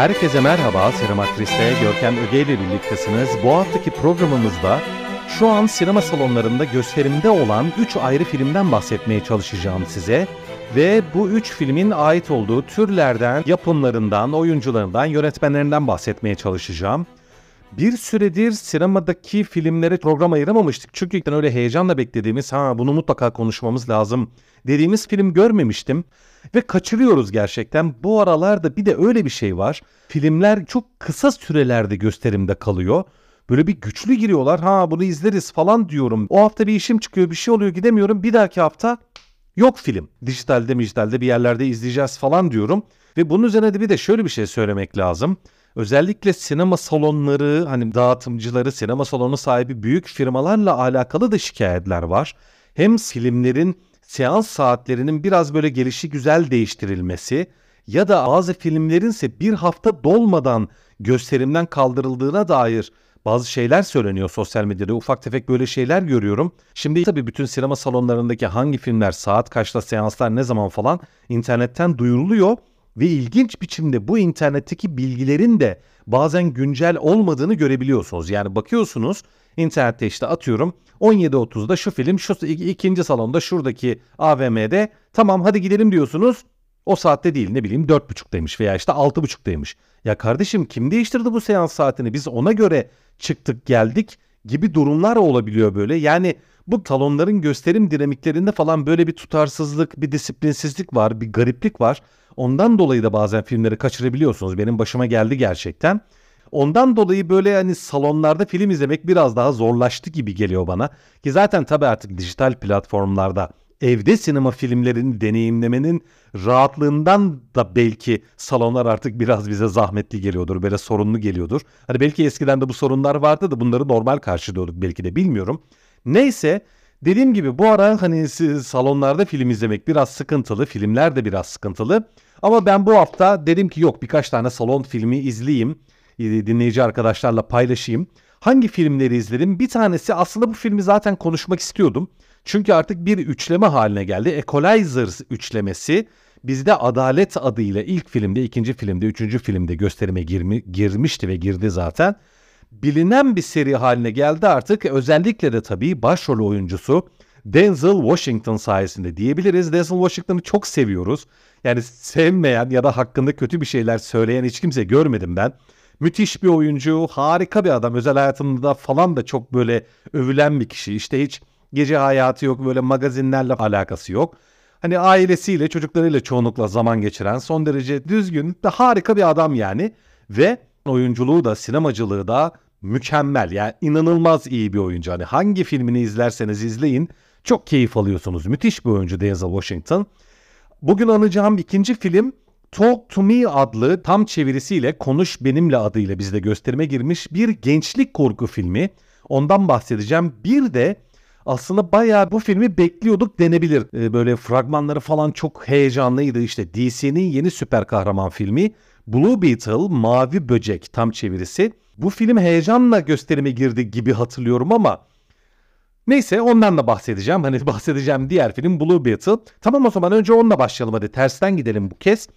Herkese merhaba, Sinematris'te Görkem Öge ile birliktesiniz. Bu haftaki programımızda şu an sinema salonlarında gösterimde olan 3 ayrı filmden bahsetmeye çalışacağım size. Ve bu 3 filmin ait olduğu türlerden, yapımlarından, oyuncularından, yönetmenlerinden bahsetmeye çalışacağım. Bir süredir sinemadaki filmlere program ayıramamıştık. Çünkü öyle heyecanla beklediğimiz, ha bunu mutlaka konuşmamız lazım dediğimiz film görmemiştim. Ve kaçırıyoruz gerçekten. Bu aralarda bir de öyle bir şey var. Filmler çok kısa sürelerde gösterimde kalıyor. Böyle bir güçlü giriyorlar. Ha bunu izleriz falan diyorum. O hafta bir işim çıkıyor bir şey oluyor gidemiyorum. Bir dahaki hafta yok film. Dijitalde dijitalde bir yerlerde izleyeceğiz falan diyorum. Ve bunun üzerine de bir de şöyle bir şey söylemek lazım. Özellikle sinema salonları, hani dağıtımcıları, sinema salonu sahibi büyük firmalarla alakalı da şikayetler var. Hem filmlerin seans saatlerinin biraz böyle gelişi güzel değiştirilmesi ya da bazı filmlerin ise bir hafta dolmadan gösterimden kaldırıldığına dair bazı şeyler söyleniyor sosyal medyada. Ufak tefek böyle şeyler görüyorum. Şimdi tabii bütün sinema salonlarındaki hangi filmler, saat kaçta, seanslar ne zaman falan internetten duyuruluyor. Ve ilginç biçimde bu internetteki bilgilerin de bazen güncel olmadığını görebiliyorsunuz. Yani bakıyorsunuz internette işte atıyorum 17.30'da şu film şu ikinci salonda şuradaki AVM'de tamam hadi gidelim diyorsunuz. O saatte değil ne bileyim 4.30'daymış veya işte 6.30'daymış. Ya kardeşim kim değiştirdi bu seans saatini biz ona göre çıktık geldik gibi durumlar olabiliyor böyle. Yani bu salonların gösterim dinamiklerinde falan böyle bir tutarsızlık, bir disiplinsizlik var, bir gariplik var. Ondan dolayı da bazen filmleri kaçırabiliyorsunuz. Benim başıma geldi gerçekten. Ondan dolayı böyle hani salonlarda film izlemek biraz daha zorlaştı gibi geliyor bana. Ki zaten tabii artık dijital platformlarda evde sinema filmlerini deneyimlemenin rahatlığından da belki salonlar artık biraz bize zahmetli geliyordur. Böyle sorunlu geliyordur. Hani belki eskiden de bu sorunlar vardı da bunları normal karşılıyorduk belki de bilmiyorum. Neyse dediğim gibi bu ara hani salonlarda film izlemek biraz sıkıntılı. Filmler de biraz sıkıntılı. Ama ben bu hafta dedim ki yok birkaç tane salon filmi izleyeyim. Dinleyici arkadaşlarla paylaşayım. Hangi filmleri izledim? Bir tanesi aslında bu filmi zaten konuşmak istiyordum. Çünkü artık bir üçleme haline geldi. Equalizers üçlemesi bizde Adalet adıyla ilk filmde, ikinci filmde, üçüncü filmde gösterime girmi, girmişti ve girdi zaten. Bilinen bir seri haline geldi artık. Özellikle de tabii başrol oyuncusu Denzel Washington sayesinde diyebiliriz. Denzel Washington'ı çok seviyoruz. Yani sevmeyen ya da hakkında kötü bir şeyler söyleyen hiç kimse görmedim ben. Müthiş bir oyuncu, harika bir adam. Özel hayatında falan da çok böyle övülen bir kişi. İşte hiç gece hayatı yok, böyle magazinlerle alakası yok. Hani ailesiyle, çocuklarıyla çoğunlukla zaman geçiren, son derece düzgün ve harika bir adam yani. Ve oyunculuğu da, sinemacılığı da mükemmel. Yani inanılmaz iyi bir oyuncu. Hani hangi filmini izlerseniz izleyin çok keyif alıyorsunuz. Müthiş bir oyuncu Denzel Washington. Bugün anacağım ikinci film Talk to Me adlı tam çevirisiyle Konuş Benimle adıyla bizde gösterime girmiş bir gençlik korku filmi. Ondan bahsedeceğim. Bir de aslında bayağı bu filmi bekliyorduk denebilir. Ee, böyle fragmanları falan çok heyecanlıydı. İşte DC'nin yeni süper kahraman filmi Blue Beetle Mavi Böcek tam çevirisi. Bu film heyecanla gösterime girdi gibi hatırlıyorum ama Neyse ondan da bahsedeceğim. Hani bahsedeceğim diğer film Blue Beetle. Tamam o zaman önce onunla başlayalım hadi. Tersten gidelim bu kez.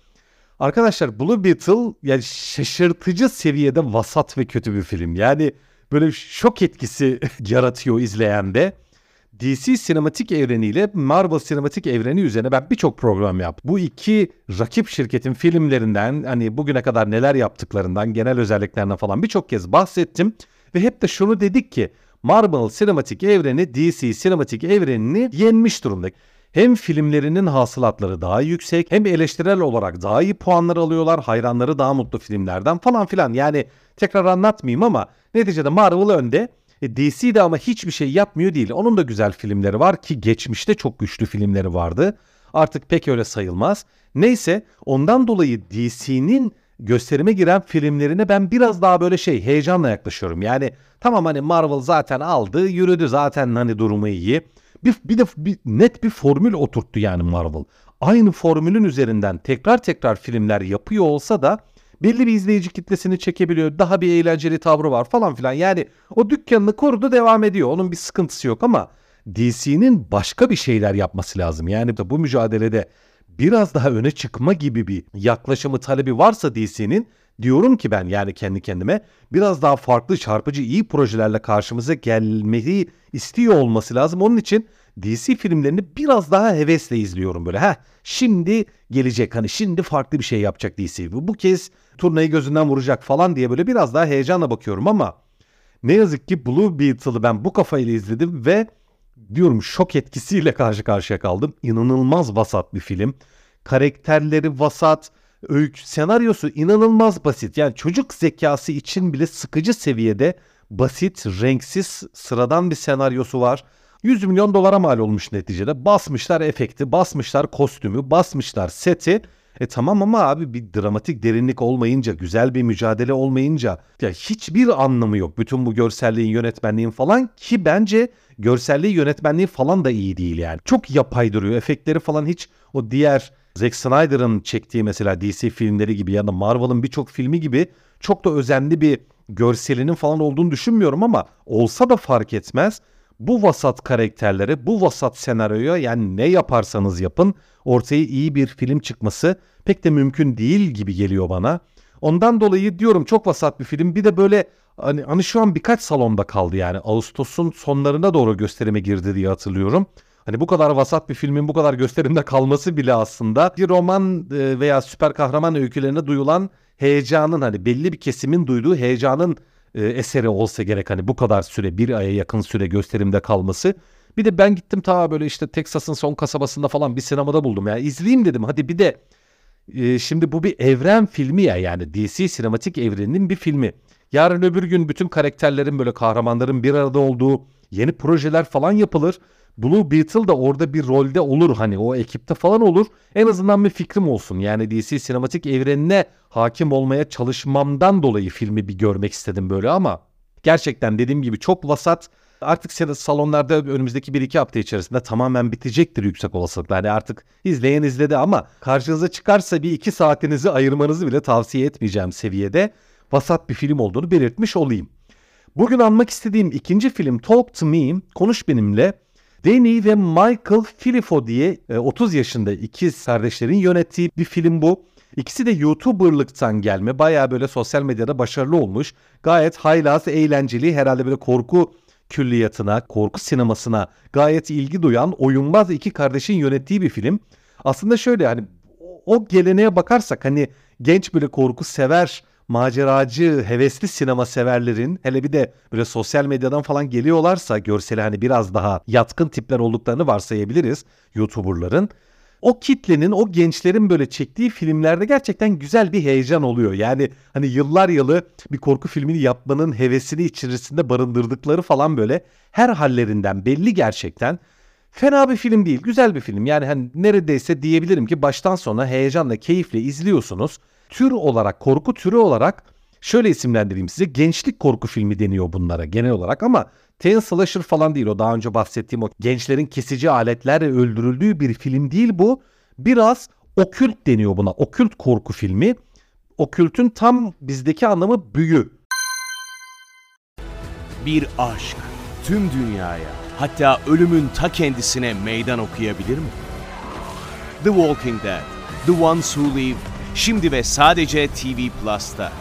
Arkadaşlar Blue Beetle yani şaşırtıcı seviyede vasat ve kötü bir film. Yani böyle şok etkisi yaratıyor izleyende. DC sinematik evreniyle Marvel sinematik evreni üzerine ben birçok program yaptım. Bu iki rakip şirketin filmlerinden hani bugüne kadar neler yaptıklarından, genel özelliklerinden falan birçok kez bahsettim. Ve hep de şunu dedik ki Marvel sinematik evreni DC sinematik evrenini yenmiş durumda. Hem filmlerinin hasılatları daha yüksek hem eleştirel olarak daha iyi puanlar alıyorlar. Hayranları daha mutlu filmlerden falan filan. Yani tekrar anlatmayayım ama neticede Marvel önde. E, DC de ama hiçbir şey yapmıyor değil. Onun da güzel filmleri var ki geçmişte çok güçlü filmleri vardı. Artık pek öyle sayılmaz. Neyse ondan dolayı DC'nin gösterime giren filmlerine ben biraz daha böyle şey heyecanla yaklaşıyorum. Yani tamam hani Marvel zaten aldı, yürüdü zaten hani durumu iyi. Bir, bir de bir, net bir formül oturttu yani Marvel. Aynı formülün üzerinden tekrar tekrar filmler yapıyor olsa da belli bir izleyici kitlesini çekebiliyor. Daha bir eğlenceli tavrı var falan filan. Yani o dükkanını korudu devam ediyor. Onun bir sıkıntısı yok ama DC'nin başka bir şeyler yapması lazım. Yani bu mücadelede biraz daha öne çıkma gibi bir yaklaşımı talebi varsa DC'nin diyorum ki ben yani kendi kendime biraz daha farklı çarpıcı iyi projelerle karşımıza gelmeyi istiyor olması lazım. Onun için DC filmlerini biraz daha hevesle izliyorum böyle. Heh şimdi gelecek hani şimdi farklı bir şey yapacak DC. Bu, bu kez turnayı gözünden vuracak falan diye böyle biraz daha heyecanla bakıyorum ama ne yazık ki Blue Beetle'ı ben bu kafayla izledim ve diyorum şok etkisiyle karşı karşıya kaldım. İnanılmaz vasat bir film. Karakterleri vasat, öykü, senaryosu inanılmaz basit. Yani çocuk zekası için bile sıkıcı seviyede basit, renksiz, sıradan bir senaryosu var. 100 milyon dolara mal olmuş neticede. Basmışlar efekti, basmışlar kostümü, basmışlar seti. E tamam ama abi bir dramatik derinlik olmayınca, güzel bir mücadele olmayınca ya hiçbir anlamı yok. Bütün bu görselliğin, yönetmenliğin falan ki bence görselliği, yönetmenliği falan da iyi değil yani. Çok yapay duruyor. Efektleri falan hiç o diğer Zack Snyder'ın çektiği mesela DC filmleri gibi ya da Marvel'ın birçok filmi gibi çok da özenli bir görselinin falan olduğunu düşünmüyorum ama olsa da fark etmez. Bu vasat karakterlere, bu vasat senaryoya yani ne yaparsanız yapın ortaya iyi bir film çıkması pek de mümkün değil gibi geliyor bana. Ondan dolayı diyorum çok vasat bir film. Bir de böyle hani, hani şu an birkaç salonda kaldı yani. Ağustos'un sonlarına doğru gösterime girdi diye hatırlıyorum. Hani bu kadar vasat bir filmin bu kadar gösterimde kalması bile aslında bir roman e, veya süper kahraman öykülerine duyulan heyecanın hani belli bir kesimin duyduğu heyecanın e, eseri olsa gerek hani bu kadar süre bir aya yakın süre gösterimde kalması. Bir de ben gittim ta böyle işte Texas'ın son kasabasında falan bir sinemada buldum ya. izleyeyim dedim hadi bir de e, şimdi bu bir evren filmi ya yani DC sinematik evreninin bir filmi. Yarın öbür gün bütün karakterlerin böyle kahramanların bir arada olduğu yeni projeler falan yapılır. Blue Beetle da orada bir rolde olur hani o ekipte falan olur. En azından bir fikrim olsun. Yani DC sinematik evrenine hakim olmaya çalışmamdan dolayı filmi bir görmek istedim böyle ama gerçekten dediğim gibi çok vasat. Artık salonlarda önümüzdeki 1-2 hafta içerisinde tamamen bitecektir yüksek olasılıkla. Yani artık izleyen izledi ama karşınıza çıkarsa bir 2 saatinizi ayırmanızı bile tavsiye etmeyeceğim seviyede vasat bir film olduğunu belirtmiş olayım. Bugün anmak istediğim ikinci film Talk to Me, Konuş Benimle Danny ve Michael Filifo diye 30 e, yaşında ikiz kardeşlerin yönettiği bir film bu. İkisi de YouTuber'lıktan gelme. Baya böyle sosyal medyada başarılı olmuş. Gayet haylaz, eğlenceli. Herhalde böyle korku külliyatına, korku sinemasına gayet ilgi duyan oyunbaz iki kardeşin yönettiği bir film. Aslında şöyle hani o geleneğe bakarsak hani genç böyle korku sever maceracı, hevesli sinema severlerin hele bir de böyle sosyal medyadan falan geliyorlarsa görseli hani biraz daha yatkın tipler olduklarını varsayabiliriz YouTuber'ların. O kitlenin, o gençlerin böyle çektiği filmlerde gerçekten güzel bir heyecan oluyor. Yani hani yıllar yılı bir korku filmini yapmanın hevesini içerisinde barındırdıkları falan böyle her hallerinden belli gerçekten. Fena bir film değil, güzel bir film. Yani hani neredeyse diyebilirim ki baştan sona heyecanla, keyifle izliyorsunuz tür olarak, korku türü olarak şöyle isimlendireyim size. Gençlik korku filmi deniyor bunlara genel olarak ama teen slasher falan değil o daha önce bahsettiğim o gençlerin kesici aletlerle öldürüldüğü bir film değil bu. Biraz okült deniyor buna. Okült korku filmi. Okültün tam bizdeki anlamı büyü. Bir aşk tüm dünyaya hatta ölümün ta kendisine meydan okuyabilir mi? The Walking Dead, The Ones Who Live Şimdi ve sadece TV Plus'ta.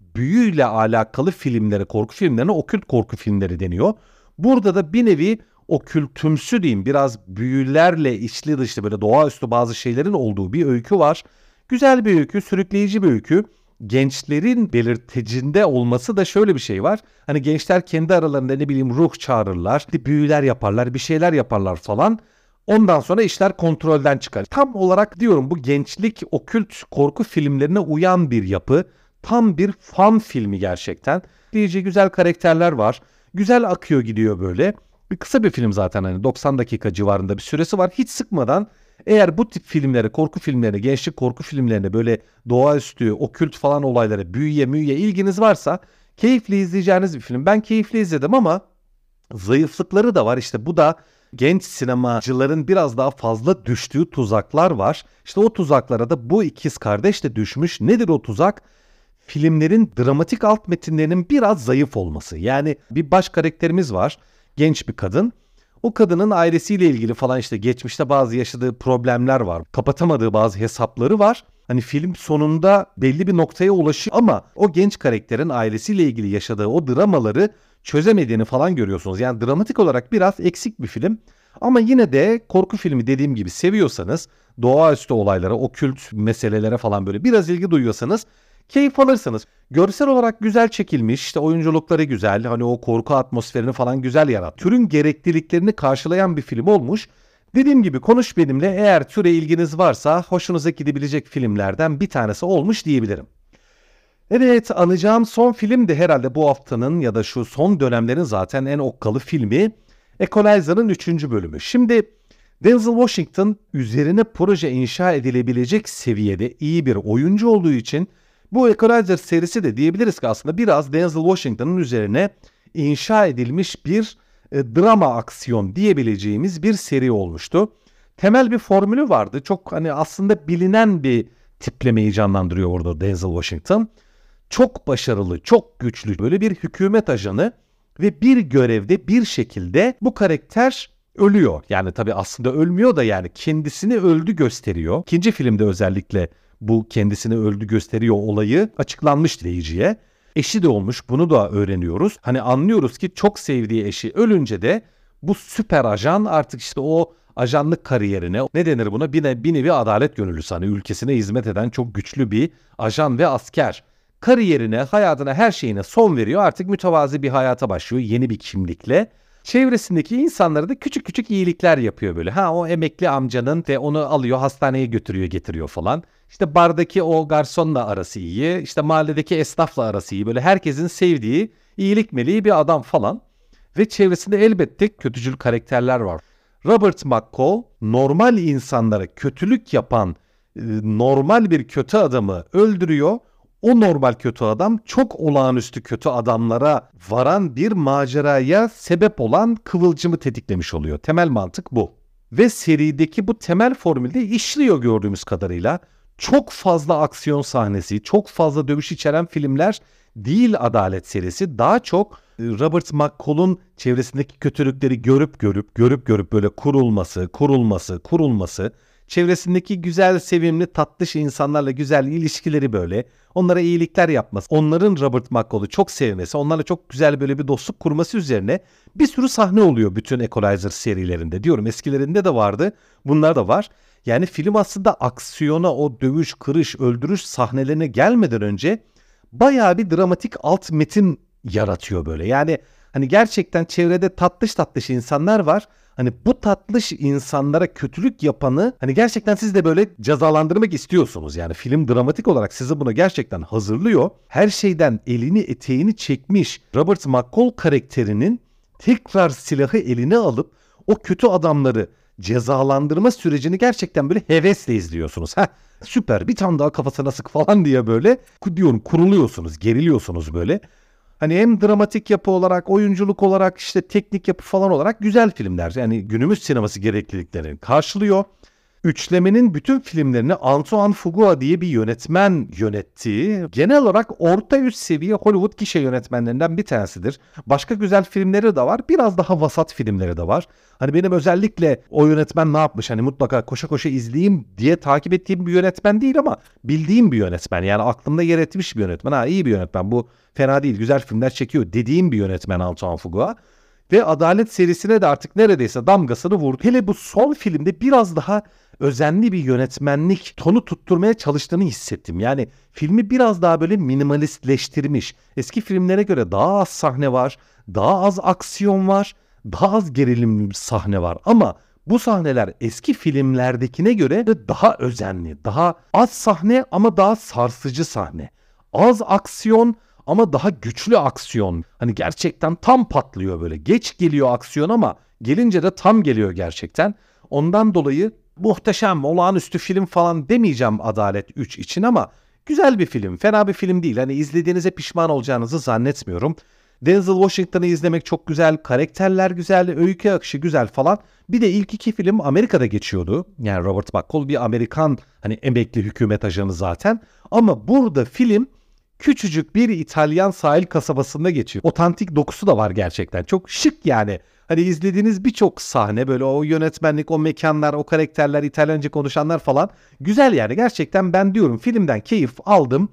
Büyüyle alakalı filmlere, korku filmlerine okült korku filmleri deniyor. Burada da bir nevi okültümsü diyeyim biraz büyülerle içli dışlı böyle doğaüstü bazı şeylerin olduğu bir öykü var. Güzel bir öykü, sürükleyici bir öykü. Gençlerin belirtecinde olması da şöyle bir şey var. Hani gençler kendi aralarında ne bileyim ruh çağırırlar, büyüler yaparlar, bir şeyler yaparlar falan. Ondan sonra işler kontrolden çıkar. Tam olarak diyorum bu gençlik okült korku filmlerine uyan bir yapı. Tam bir fan filmi gerçekten. Diyece güzel karakterler var. Güzel akıyor gidiyor böyle. Bir kısa bir film zaten hani 90 dakika civarında bir süresi var. Hiç sıkmadan Eğer bu tip filmlere, korku filmlerine, gençlik korku filmlerine böyle doğaüstü, okült falan olaylara, büyüye müyüye ilginiz varsa keyifli izleyeceğiniz bir film. Ben keyifli izledim ama zayıflıkları da var. İşte bu da genç sinemacıların biraz daha fazla düştüğü tuzaklar var. İşte o tuzaklara da bu ikiz kardeş de düşmüş. Nedir o tuzak? Filmlerin dramatik alt metinlerinin biraz zayıf olması. Yani bir baş karakterimiz var. Genç bir kadın. O kadının ailesiyle ilgili falan işte geçmişte bazı yaşadığı problemler var. Kapatamadığı bazı hesapları var. Hani film sonunda belli bir noktaya ulaşıyor ama o genç karakterin ailesiyle ilgili yaşadığı o dramaları çözemediğini falan görüyorsunuz. Yani dramatik olarak biraz eksik bir film. Ama yine de korku filmi dediğim gibi seviyorsanız doğaüstü olaylara, okült meselelere falan böyle biraz ilgi duyuyorsanız keyif alırsınız. Görsel olarak güzel çekilmiş, işte oyunculukları güzel, hani o korku atmosferini falan güzel yarat. Türün gerekliliklerini karşılayan bir film olmuş. Dediğim gibi konuş benimle eğer türe ilginiz varsa hoşunuza gidebilecek filmlerden bir tanesi olmuş diyebilirim. Evet anacağım son film de herhalde bu haftanın ya da şu son dönemlerin zaten en okkalı filmi Equalizer'ın 3. bölümü. Şimdi Denzel Washington üzerine proje inşa edilebilecek seviyede iyi bir oyuncu olduğu için bu Equalizer serisi de diyebiliriz ki aslında biraz Denzel Washington'ın üzerine inşa edilmiş bir e, drama aksiyon diyebileceğimiz bir seri olmuştu. Temel bir formülü vardı. Çok hani aslında bilinen bir tiplemeyi canlandırıyor orada Denzel Washington. Çok başarılı, çok güçlü böyle bir hükümet ajanı ve bir görevde bir şekilde bu karakter ölüyor. Yani tabii aslında ölmüyor da yani kendisini öldü gösteriyor. İkinci filmde özellikle bu kendisini öldü gösteriyor olayı açıklanmış izleyiciye. Eşi de olmuş bunu da öğreniyoruz. Hani anlıyoruz ki çok sevdiği eşi ölünce de bu süper ajan artık işte o ajanlık kariyerine ne denir buna bir, ne, bir nevi adalet gönüllüsü hani ülkesine hizmet eden çok güçlü bir ajan ve asker. Kariyerine, hayatına, her şeyine son veriyor. Artık mütevazi bir hayata başlıyor yeni bir kimlikle. Çevresindeki insanlara da küçük küçük iyilikler yapıyor böyle. Ha o emekli amcanın ve onu alıyor hastaneye götürüyor getiriyor falan. İşte bardaki o garsonla arası iyi. işte mahalledeki esnafla arası iyi. Böyle herkesin sevdiği iyilik meleği bir adam falan. Ve çevresinde elbette kötücül karakterler var. Robert McCall normal insanlara kötülük yapan e, normal bir kötü adamı öldürüyor. O normal kötü adam çok olağanüstü kötü adamlara varan bir maceraya sebep olan kıvılcımı tetiklemiş oluyor. Temel mantık bu. Ve serideki bu temel formülde işliyor gördüğümüz kadarıyla çok fazla aksiyon sahnesi, çok fazla dövüş içeren filmler değil Adalet serisi. Daha çok e, Robert McCall'un çevresindeki kötülükleri görüp görüp görüp görüp böyle kurulması, kurulması, kurulması, çevresindeki güzel, sevimli, tatlış insanlarla güzel ilişkileri böyle, onlara iyilikler yapması, onların Robert McCall'u çok sevmesi, onlarla çok güzel böyle bir dostluk kurması üzerine bir sürü sahne oluyor bütün Equalizer serilerinde. Diyorum eskilerinde de vardı, bunlar da var. Yani film aslında aksiyona o dövüş, kırış, öldürüş sahnelerine gelmeden önce bayağı bir dramatik alt metin yaratıyor böyle. Yani hani gerçekten çevrede tatlış tatlış insanlar var. Hani bu tatlış insanlara kötülük yapanı hani gerçekten siz de böyle cezalandırmak istiyorsunuz. Yani film dramatik olarak sizi buna gerçekten hazırlıyor. Her şeyden elini eteğini çekmiş Robert McCall karakterinin tekrar silahı eline alıp o kötü adamları cezalandırma sürecini gerçekten böyle hevesle izliyorsunuz. Ha süper bir tane daha kafasına sık falan diye böyle diyorum kuruluyorsunuz, geriliyorsunuz böyle. Hani hem dramatik yapı olarak, oyunculuk olarak, işte teknik yapı falan olarak güzel filmler. Yani günümüz sineması gerekliliklerini karşılıyor. Üçlemenin bütün filmlerini Antoine Fuqua diye bir yönetmen yönettiği, genel olarak orta üst seviye Hollywood gişe yönetmenlerinden bir tanesidir. Başka güzel filmleri de var, biraz daha vasat filmleri de var. Hani benim özellikle o yönetmen ne yapmış hani mutlaka koşa koşa izleyeyim diye takip ettiğim bir yönetmen değil ama bildiğim bir yönetmen. Yani aklımda yer etmiş bir yönetmen. Ha iyi bir yönetmen bu fena değil güzel filmler çekiyor dediğim bir yönetmen Antoine Fuqua. Ve Adalet serisine de artık neredeyse damgasını vurdu. Hele bu son filmde biraz daha özenli bir yönetmenlik tonu tutturmaya çalıştığını hissettim. Yani filmi biraz daha böyle minimalistleştirmiş. Eski filmlere göre daha az sahne var, daha az aksiyon var, daha az gerilim sahne var ama bu sahneler eski filmlerdekine göre daha özenli, daha az sahne ama daha sarsıcı sahne. Az aksiyon ama daha güçlü aksiyon. Hani gerçekten tam patlıyor böyle. Geç geliyor aksiyon ama gelince de tam geliyor gerçekten. Ondan dolayı muhteşem, olağanüstü film falan demeyeceğim Adalet 3 için ama güzel bir film. Fena bir film değil. Hani izlediğinize pişman olacağınızı zannetmiyorum. Denzel Washington'ı izlemek çok güzel, karakterler güzel, öykü akışı güzel falan. Bir de ilk iki film Amerika'da geçiyordu. Yani Robert McCall bir Amerikan hani emekli hükümet ajanı zaten. Ama burada film küçücük bir İtalyan sahil kasabasında geçiyor. Otantik dokusu da var gerçekten. Çok şık yani. Hani izlediğiniz birçok sahne böyle o yönetmenlik, o mekanlar, o karakterler, İtalyanca konuşanlar falan güzel yani. Gerçekten ben diyorum filmden keyif aldım.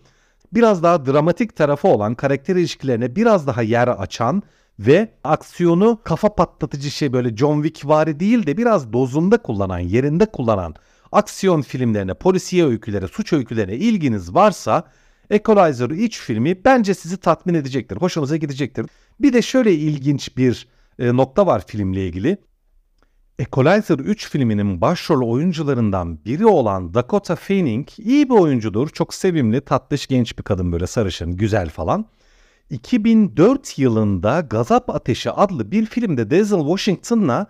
Biraz daha dramatik tarafı olan karakter ilişkilerine biraz daha yer açan ve aksiyonu kafa patlatıcı şey böyle John Wick vari değil de biraz dozunda kullanan, yerinde kullanan aksiyon filmlerine, polisiye öykülere, suç öykülerine ilginiz varsa Equalizer 3 filmi bence sizi tatmin edecektir. Hoşunuza gidecektir. Bir de şöyle ilginç bir e, nokta var filmle ilgili. Equalizer 3 filminin başrol oyuncularından biri olan Dakota Fanning iyi bir oyuncudur. Çok sevimli, tatlış genç bir kadın böyle sarışın, güzel falan. 2004 yılında Gazap Ateşi adlı bir filmde Denzel Washington'la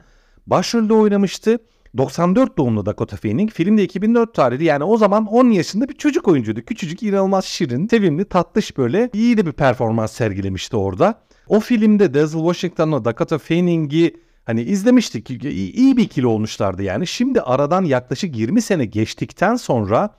başrolde oynamıştı. 94 doğumlu Dakota Fanning. Filmde 2004 tarihli yani o zaman 10 yaşında bir çocuk oyuncuydu. Küçücük, inanılmaz şirin, sevimli, tatlış böyle iyi de bir performans sergilemişti orada. O filmde Denzel Washington'la Dakota Fanning'i hani izlemiştik. İyi bir ikili olmuşlardı yani. Şimdi aradan yaklaşık 20 sene geçtikten sonra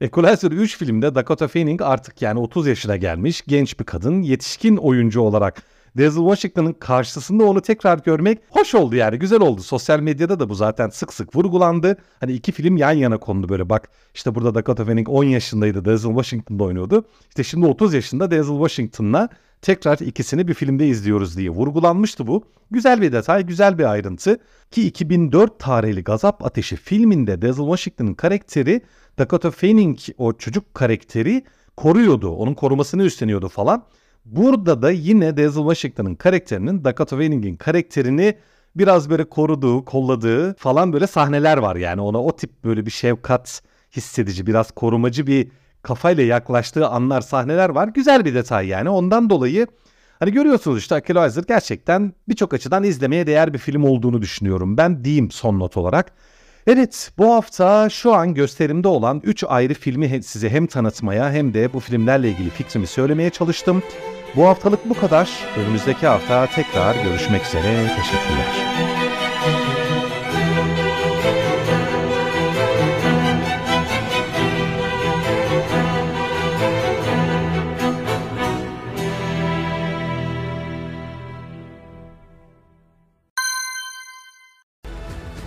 Equalizer 3 filmde Dakota Fanning artık yani 30 yaşına gelmiş genç bir kadın yetişkin oyuncu olarak Denzel Washington'ın karşısında onu tekrar görmek hoş oldu yani güzel oldu. Sosyal medyada da bu zaten sık sık vurgulandı. Hani iki film yan yana kondu böyle bak işte burada Dakota Fanning 10 yaşındaydı Denzel Washington'da oynuyordu. İşte şimdi 30 yaşında Denzel Washington'la tekrar ikisini bir filmde izliyoruz diye vurgulanmıştı bu. Güzel bir detay, güzel bir ayrıntı ki 2004 tarihli Gazap Ateşi filminde Denzel Washington'ın karakteri Dakota Fanning o çocuk karakteri koruyordu. Onun korumasını üstleniyordu falan. Burada da yine Denzel Washington'ın karakterinin Dakota Fanning'in karakterini biraz böyle koruduğu, kolladığı falan böyle sahneler var yani ona o tip böyle bir şefkat hissedici, biraz korumacı bir kafayla yaklaştığı anlar, sahneler var. Güzel bir detay yani. Ondan dolayı hani görüyorsunuz işte Equalizer gerçekten birçok açıdan izlemeye değer bir film olduğunu düşünüyorum. Ben diyeyim son not olarak. Evet bu hafta şu an gösterimde olan 3 ayrı filmi size hem tanıtmaya hem de bu filmlerle ilgili fikrimi söylemeye çalıştım. Bu haftalık bu kadar. Önümüzdeki hafta tekrar görüşmek üzere. Teşekkürler.